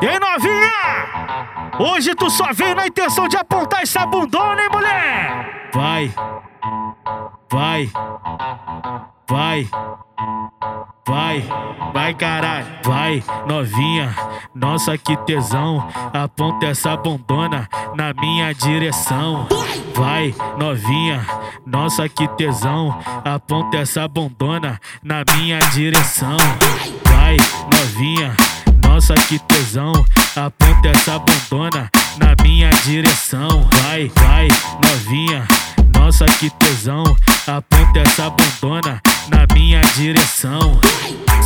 E aí, novinha? Hoje tu só veio na intenção de apontar essa bundona, hein, mulher? Vai, vai, vai, vai, vai, caralho, vai, novinha. Nossa, que tesão, aponta essa bundona na minha direção. Vai, novinha, nossa, que tesão, aponta essa bundona na minha direção. Vai, novinha. Nossa, que tesão, aponta essa bundona na minha direção. Vai, vai, novinha. Nossa, que tesão, aponta essa bundona na minha direção.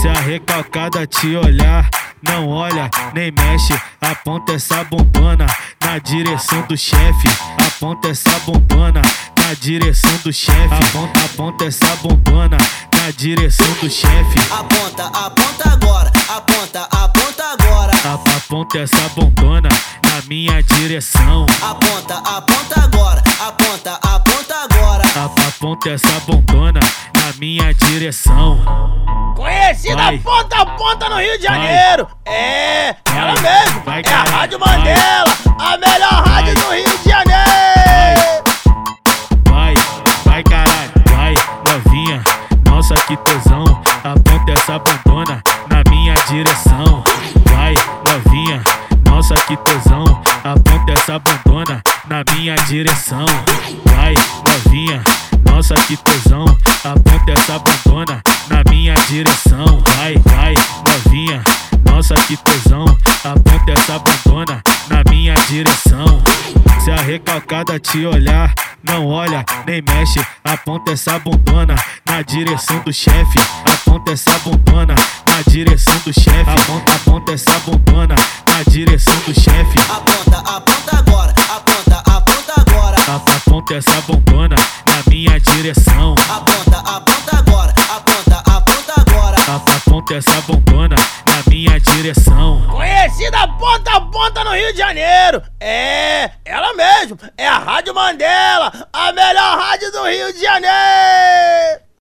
Se a recalcada te olhar, não olha, nem mexe. Aponta essa bundona na direção do chefe. Aponta essa bundona na direção do chefe. Aponta, aponta essa bundona na direção do chefe. Aponta, aponta agora, aponta, aponta agora. A- Aponta essa bundona na minha direção. Aponta, aponta agora, aponta, aponta. A- Aponta essa bundona na minha direção. Conhecida Vai. ponta a ponta no Rio de Janeiro. É, ela Vai. mesmo. Vai, é a. Rádio Vai. Mandela, a melhor rádio Vai. do Rio de Janeiro. Vai, vai caralho, vai, novinha. Nossa, que tesão. Aponta essa bundona na minha direção. Vai, novinha. Nossa, que tesão. Aponta essa bundona na minha direção. Vai, novinha. Nossa, que tesão. Aponta essa bundona na minha direção. Vai, vai, novinha. Nossa, que tesão. Aponta essa bundona na minha direção. Se a recalcada te olhar, não olha, nem mexe. Aponta essa bundona na direção do chefe. Aponta essa bundona na direção do chefe. Aponta, aponta essa bundona na direção do chefe. Aponta, aponta. Aponta essa bundona na minha direção. Aponta, aponta agora, aponta, aponta agora. A- Aponta essa bundona na minha direção. Conhecida ponta a ponta no Rio de Janeiro. É, ela mesmo. É a Rádio Mandela, a melhor rádio do Rio de Janeiro.